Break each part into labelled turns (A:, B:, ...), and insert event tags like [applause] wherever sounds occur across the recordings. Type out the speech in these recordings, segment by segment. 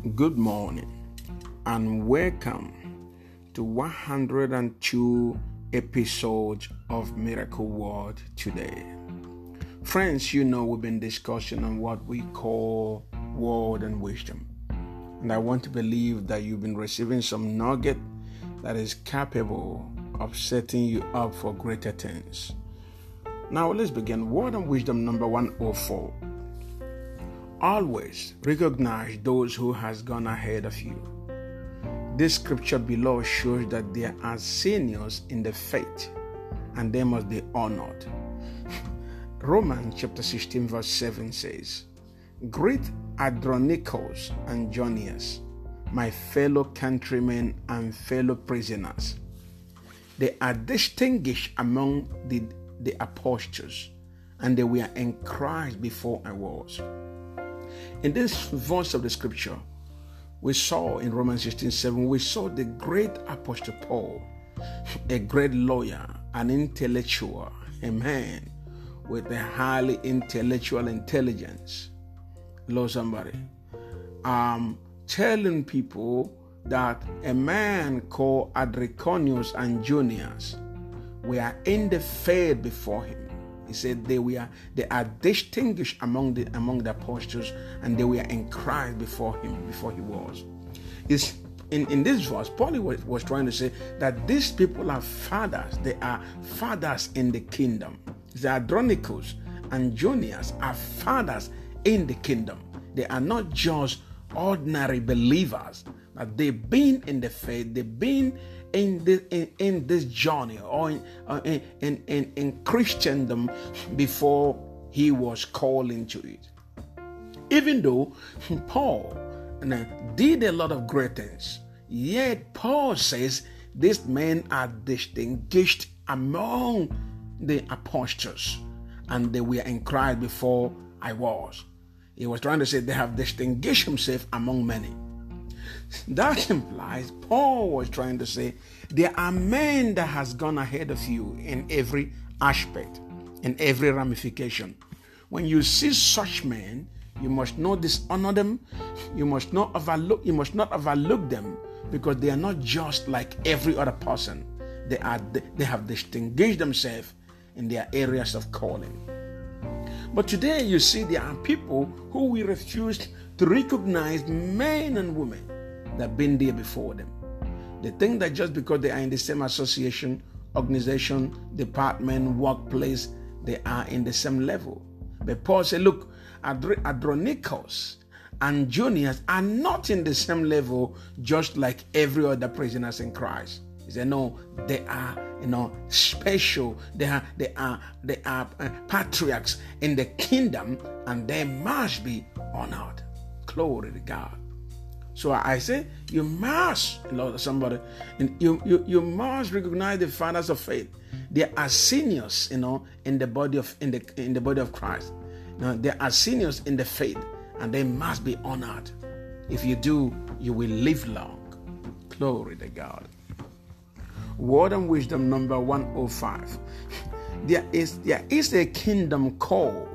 A: Good morning and welcome to 102 episodes of Miracle Word today. Friends, you know we've been discussing on what we call word and wisdom. And I want to believe that you've been receiving some nugget that is capable of setting you up for greater things. Now let's begin. Word and wisdom number 104 Always recognize those who has gone ahead of you. This scripture below shows that there are seniors in the faith and they must be honored. [laughs] Romans chapter 16 verse 7 says, Greet Andronicus and Junius, my fellow countrymen and fellow prisoners. They are distinguished among the, the apostles, and they were in Christ before I was. In this verse of the scripture, we saw in Romans 16 7, we saw the great apostle Paul, a great lawyer, an intellectual, a man with a highly intellectual intelligence. Lord, somebody. Um, telling people that a man called Andronicus and Junius were in the faith before him he said they were they are distinguished among the among the apostles and they were in Christ before him, before he was. Is in, in this verse, Paul was, was trying to say that these people are fathers, they are fathers in the kingdom. The Andronicus and Junius are fathers in the kingdom. They are not just ordinary believers, but they've been in the faith, they've been in this in, in this journey or in, uh, in, in, in, in Christendom before he was called into it. Even though Paul did a lot of great things, yet Paul says these men are distinguished among the apostles and they were in Christ before I was. He was trying to say they have distinguished himself among many. That implies Paul was trying to say there are men that has gone ahead of you in every aspect, in every ramification. When you see such men, you must not dishonor them. You must not overlook. You must not overlook them because they are not just like every other person. They are. They have distinguished themselves in their areas of calling. But today you see there are people who we refuse to recognize men and women that have been there before them. They think that just because they are in the same association, organization, department, workplace, they are in the same level. But Paul said, look, Andronicus and Junius are not in the same level, just like every other prisoners in Christ. He said, no, they are, you know, special. They are, they are, they are uh, patriarchs in the kingdom, and they must be honored. Glory to God. So I say you must, Lord, somebody, you, you you must recognize the fathers of faith. They are seniors, you know, in the body of in the in the body of Christ. Now they are seniors in the faith, and they must be honored. If you do, you will live long. Glory to God. Word and wisdom number 105. [laughs] There is there is a kingdom call.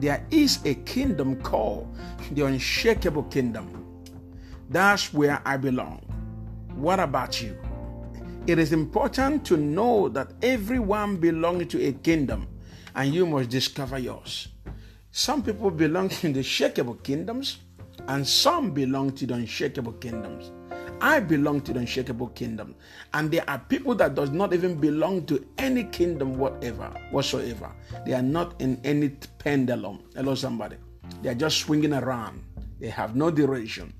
A: There is a kingdom call, the unshakable kingdom that's where I belong. What about you? It is important to know that everyone belongs to a kingdom and you must discover yours. Some people belong to the shakable kingdoms and some belong to the unshakable kingdoms. I belong to the unshakable kingdom. And there are people that does not even belong to any kingdom whatever, whatsoever. They are not in any pendulum. Hello, somebody. They are just swinging around. They have no duration.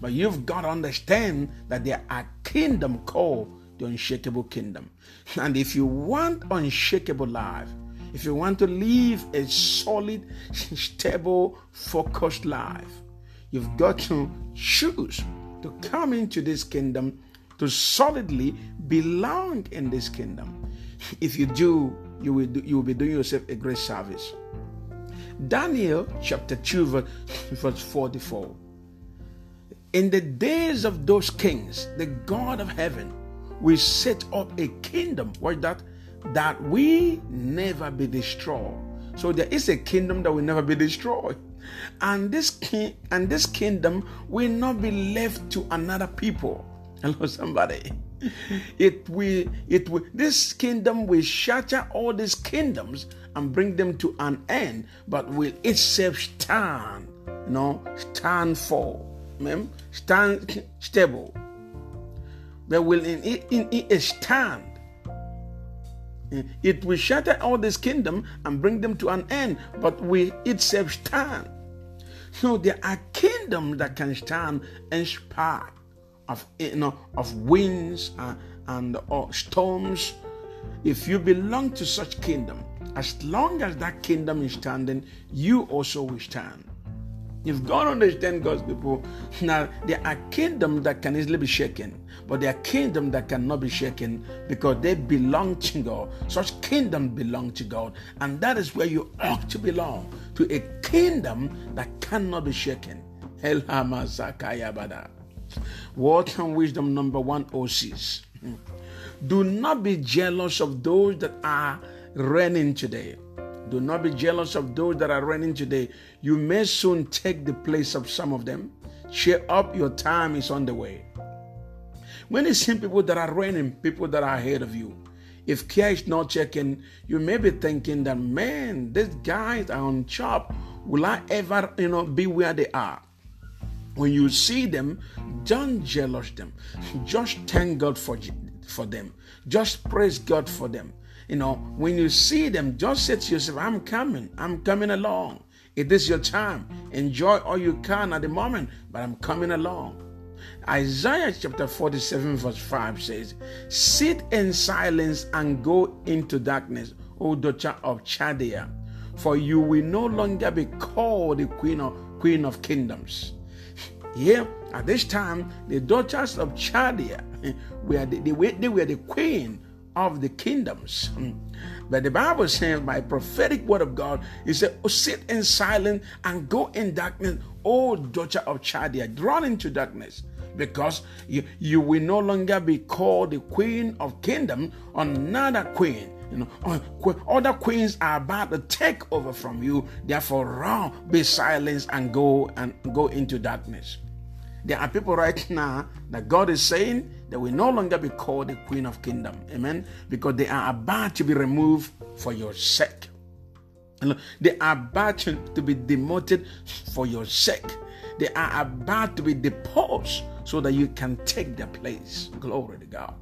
A: But you've got to understand that there are kingdom called the unshakable kingdom. And if you want unshakable life, if you want to live a solid, stable, focused life, you've got to choose to come into this kingdom to solidly belong in this kingdom. If you do, you will, do, you will be doing yourself a great service. Daniel chapter 2, verse 44. In the days of those kings, the God of heaven will set up a kingdom, what that? That we never be destroyed, So there is a kingdom that will never be destroyed. And this king and this kingdom will not be left to another people. [laughs] Hello, somebody. It will, it will, this kingdom will shatter all these kingdoms and bring them to an end, but will itself stand, you know, stand for, stand [coughs] stable. There will in it, in it stand. It will shatter all this kingdom and bring them to an end, but will itself stand. So there are kingdoms that can stand in spite of you know of winds and, and or storms. If you belong to such kingdom, as long as that kingdom is standing, you also will stand. You've understands God's people. Now, there are kingdoms that can easily be shaken, but there are kingdoms that cannot be shaken because they belong to God. Such kingdoms belong to God, and that is where you ought to belong to a kingdom that cannot be shaken. What and wisdom number 106. Hmm. Do not be jealous of those that are reigning today. Do not be jealous of those that are reigning today. You may soon take the place of some of them. Cheer up, your time is on the way. When you see people that are reigning, people that are ahead of you, if care is not checking, you may be thinking that, man, these guys are on top. Will I ever, you know, be where they are? When you see them, don't jealous them. Just thank God for, for them. Just praise God for them. You know, when you see them, just say to yourself, I'm coming, I'm coming along. It is your time. Enjoy all you can at the moment, but I'm coming along. Isaiah chapter 47, verse 5 says, Sit in silence and go into darkness, O daughter of Chaldea, for you will no longer be called the queen of, queen of kingdoms. Here, at this time, the daughters of Chaldea [laughs] were the, they, were, they were the queen of the kingdoms. But the Bible says, by prophetic word of God, He said, oh, Sit in silence and go in darkness, O daughter of Chaldea, drawn into darkness, because you, you will no longer be called the queen of kingdom, another queen. You know, uh, other queens are about to take over from you. Therefore, run, be silent, and go and go into darkness. There are people right [laughs] now that God is saying they will no longer be called the Queen of Kingdom. Amen. Because they are about to be removed for your sake. They are about to be demoted for your sake. They are about to be deposed so that you can take their place. Glory to God.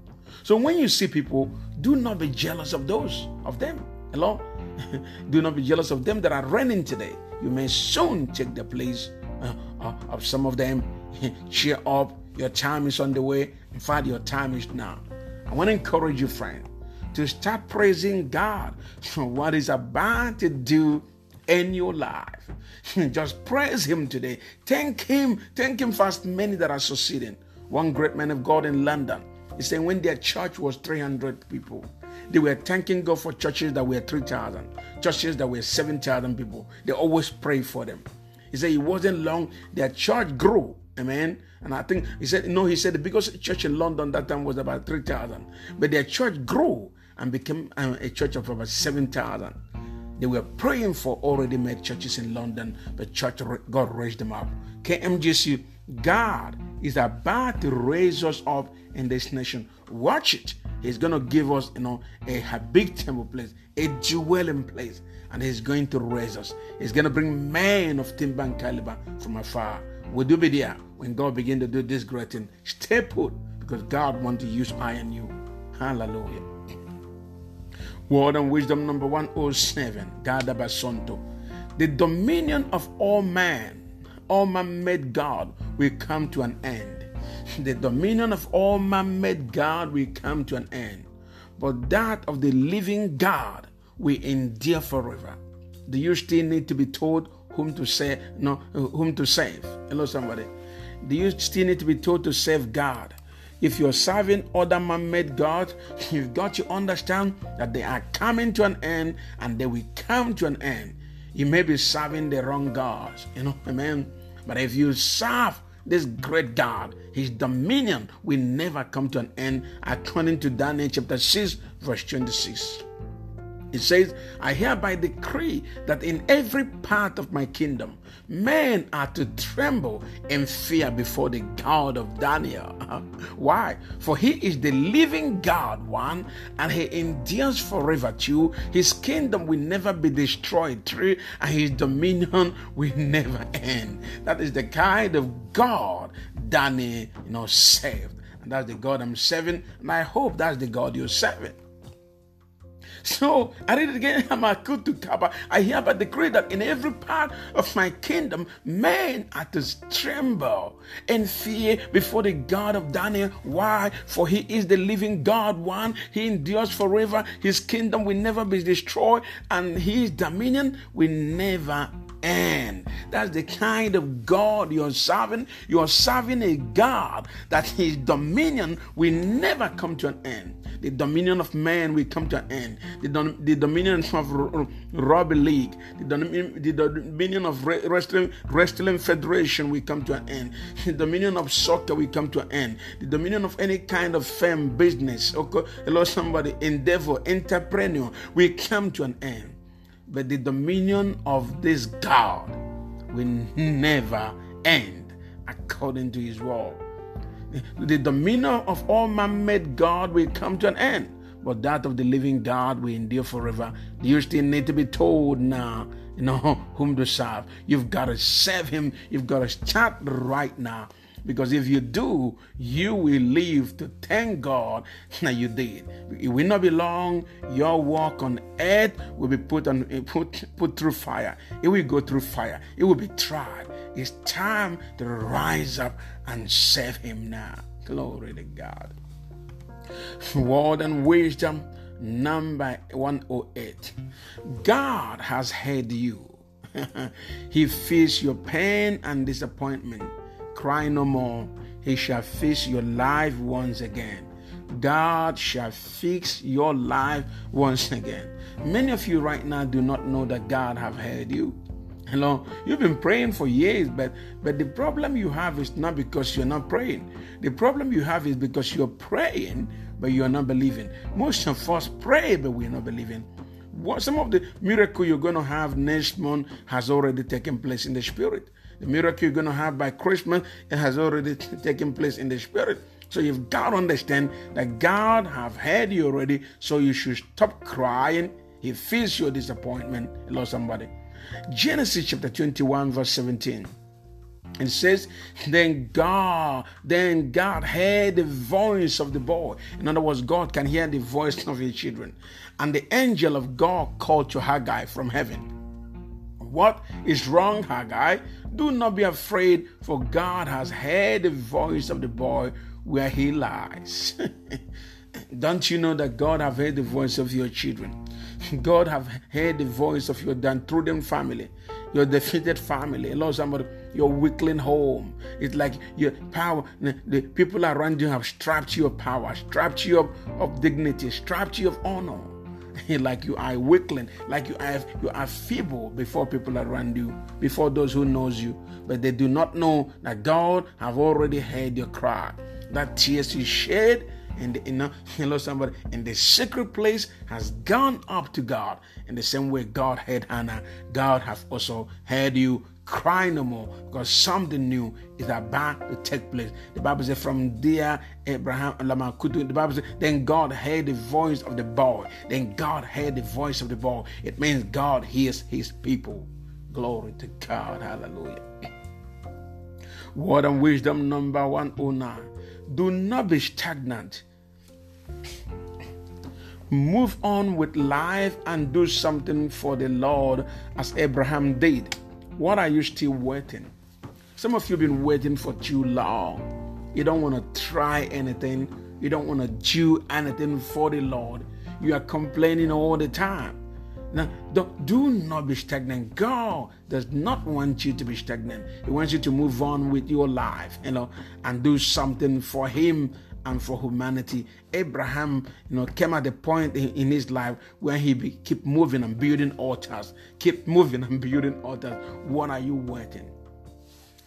A: So when you see people, do not be jealous of those of them. Hello? [laughs] do not be jealous of them that are reigning today. You may soon take the place uh, uh, of some of them [laughs] Cheer up. Your time is on the way. In fact, your time is now. I want to encourage you, friend, to start praising God for what He's about to do in your life. [laughs] Just praise Him today. Thank Him. Thank Him for as many that are succeeding. One great man of God in London, he said when their church was 300 people, they were thanking God for churches that were 3,000, churches that were 7,000 people. They always pray for them. He said it wasn't long, their church grew Amen. And I think he said, no, he said biggest church in London that time was about 3,000. But their church grew and became uh, a church of about 7,000. They were praying for already made churches in London, but church God raised them up. KMGC, God is about to raise us up in this nation. Watch it. He's going to give us, you know, a, temple place, a dwelling place, and He's going to raise us. He's going to bring men of timber and caliber from afar. Would do be there when God begin to do this great thing? Stay put because God wants to use I and you. Hallelujah. Word and wisdom number 107. Gadabasonto. The dominion of all man, all man made God will come to an end. The dominion of all man made God will come to an end. But that of the living God will endure forever. Do you still need to be told whom to say no whom to save. Hello somebody. Do you still need to be told to save god? If you're serving other man-made gods [laughs] you've got to understand that they are coming to an end and they will come to an end. You may be serving the wrong gods you know amen? But if you serve this great God, his dominion will never come to an end, according to Daniel chapter 6, verse 26. It says, I hereby decree that in every part of my kingdom, men are to tremble and fear before the God of Daniel. [laughs] Why? For he is the living God, one, and he endures forever, two. His kingdom will never be destroyed, three, and his dominion will never end. That is the kind of God Daniel, you know, saved. And that's the God I'm serving, and I hope that's the God you're serving. So I read it again. [laughs] I hereby decree that in every part of my kingdom, men are to tremble and fear before the God of Daniel. Why? For he is the living God, one. He endures forever. His kingdom will never be destroyed, and his dominion will never end. That's the kind of God you're serving. You're serving a God that his dominion will never come to an end. The dominion of man will come to an end. The, dom- the dominion of r- rugby league, the, dom- the dominion of re- wrestling, wrestling federation will come to an end. [laughs] The dominion of soccer will come to an end. The dominion of any kind of firm, business, okay, hello, somebody, endeavor, entrepreneur will come to an end. But the dominion of this God will never end according to his word. The dominion of all man made God will come to an end, but that of the living God will endure forever. You still need to be told now, you know, [laughs] whom to serve. You've got to serve him. You've got to start right now. Because if you do, you will live to thank God [laughs] that you did. It will not be long. Your walk on earth will be put on [laughs] put put through fire. It will go through fire. It will be tried. It's time to rise up and serve Him now. Glory to God. Word and wisdom number 108. God has heard you. [laughs] he feels your pain and disappointment. Cry no more. He shall fix your life once again. God shall fix your life once again. Many of you right now do not know that God have heard you. Hello, you've been praying for years, but but the problem you have is not because you're not praying. The problem you have is because you're praying, but you're not believing. Most of us pray, but we're not believing. What some of the miracle you're going to have next month has already taken place in the spirit. The miracle you're going to have by Christmas, it has already t- taken place in the spirit. So you've got to understand that God have heard you already, so you should stop crying. He feels your disappointment. Hello, somebody. Genesis chapter 21, verse 17. It says, then God, then God heard the voice of the boy. In other words, God can hear the voice of his children. And the angel of God called to Hagar from heaven. What is wrong, Hagar? Do not be afraid, for God has heard the voice of the boy where he lies. [laughs] Don't you know that God have heard the voice of your children? God have heard the voice of your downtrodden family, your defeated family. Lord, somebody, your weakling home. It's like your power. The people around you have strapped you of power, strapped you of, of dignity, strapped you of honor. [laughs] like you are weakling, like you are you are feeble before people around you, before those who knows you, but they do not know that God have already heard your cry. That tears you shed and the, you know, [laughs] hello somebody, in the secret place has gone up to God. In the same way God heard Hannah, God have also heard you cry no more because something new is about to take place. The Bible says, from there, Abraham, the Bible says, then God heard the voice of the boy. Then God heard the voice of the boy. It means God hears his people. Glory to God. Hallelujah. [laughs] Word and wisdom number 109. Do not be stagnant. Move on with life and do something for the Lord as Abraham did. What are you still waiting? Some of you have been waiting for too long. You don't want to try anything. You don't want to do anything for the Lord. You are complaining all the time. Now, don't, do not be stagnant. God does not want you to be stagnant. He wants you to move on with your life, you know, and do something for Him and for humanity. Abraham, you know, came at the point in, his life where he be, keep moving and building altars. Keep moving and building altars. What are you waiting?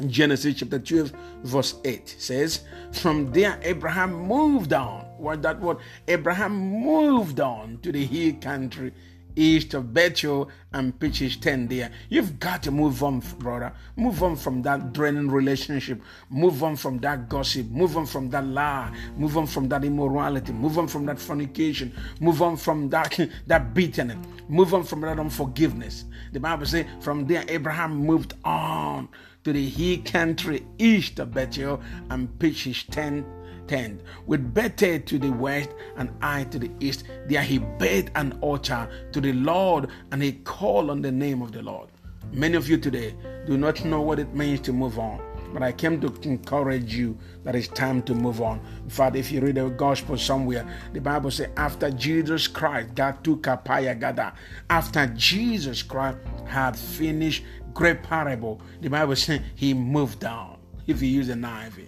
A: Genesis chapter 12, verse 8 says, From there Abraham moved on. What that word? Abraham moved on to the hill country east of Bethel and pitches 10 there. You've got to move on, brother. Move on from that draining relationship. Move on from that gossip. Move on from that lie. Move on from that immorality. Move on from that fornication. Move on from that, [laughs] that bitterness. Move on from that unforgiveness. The Bible says from there Abraham moved on to the hill country east of Bethel and pitched his tent tent, with Bethel to the west and Ai to the east. There he built an altar to the Lord and he called on the name of the Lord. Many of you today do not know what it means to move on. But I came to encourage you that it's time to move on. In fact, if you read the gospel somewhere, the Bible says, after Jesus Christ, God took Kapaya Gada. After Jesus Christ had finished great parable, the Bible says he moved down. If you use a knife,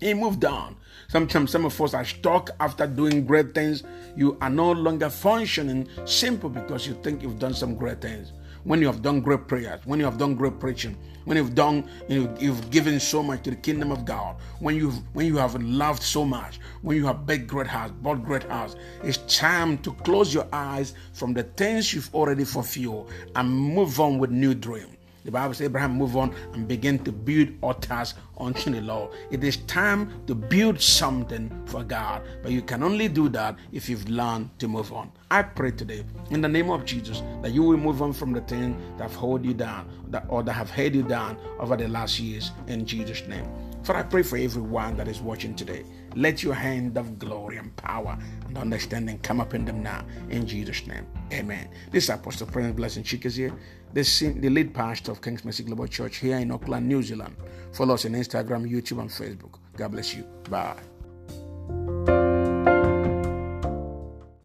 A: he moved down. Sometimes some of us are stuck after doing great things. You are no longer functioning simple because you think you've done some great things. When you have done great prayers, when you have done great preaching, when you've done, you know, you've given so much to the kingdom of God, when you've when you have loved so much, when you have built great house, bought great house, it's time to close your eyes from the things you've already fulfilled and move on with new dreams. The Bible says Abraham moved on and began to build altars unto the Lord. It is time to build something for God, but you can only do that if you've learned to move on. I pray today in the name of Jesus that you will move on from the things that have held you down that, or that have held you down over the last years in Jesus' name. For I pray for everyone that is watching today. Let your hand of glory and power and understanding come up in them now. In Jesus' name. Amen. This is Apostle Prince Blessing Chikas here, the, the lead pastor of King's Mercy Global Church here in Auckland, New Zealand. Follow us on Instagram, YouTube, and Facebook. God bless you. Bye.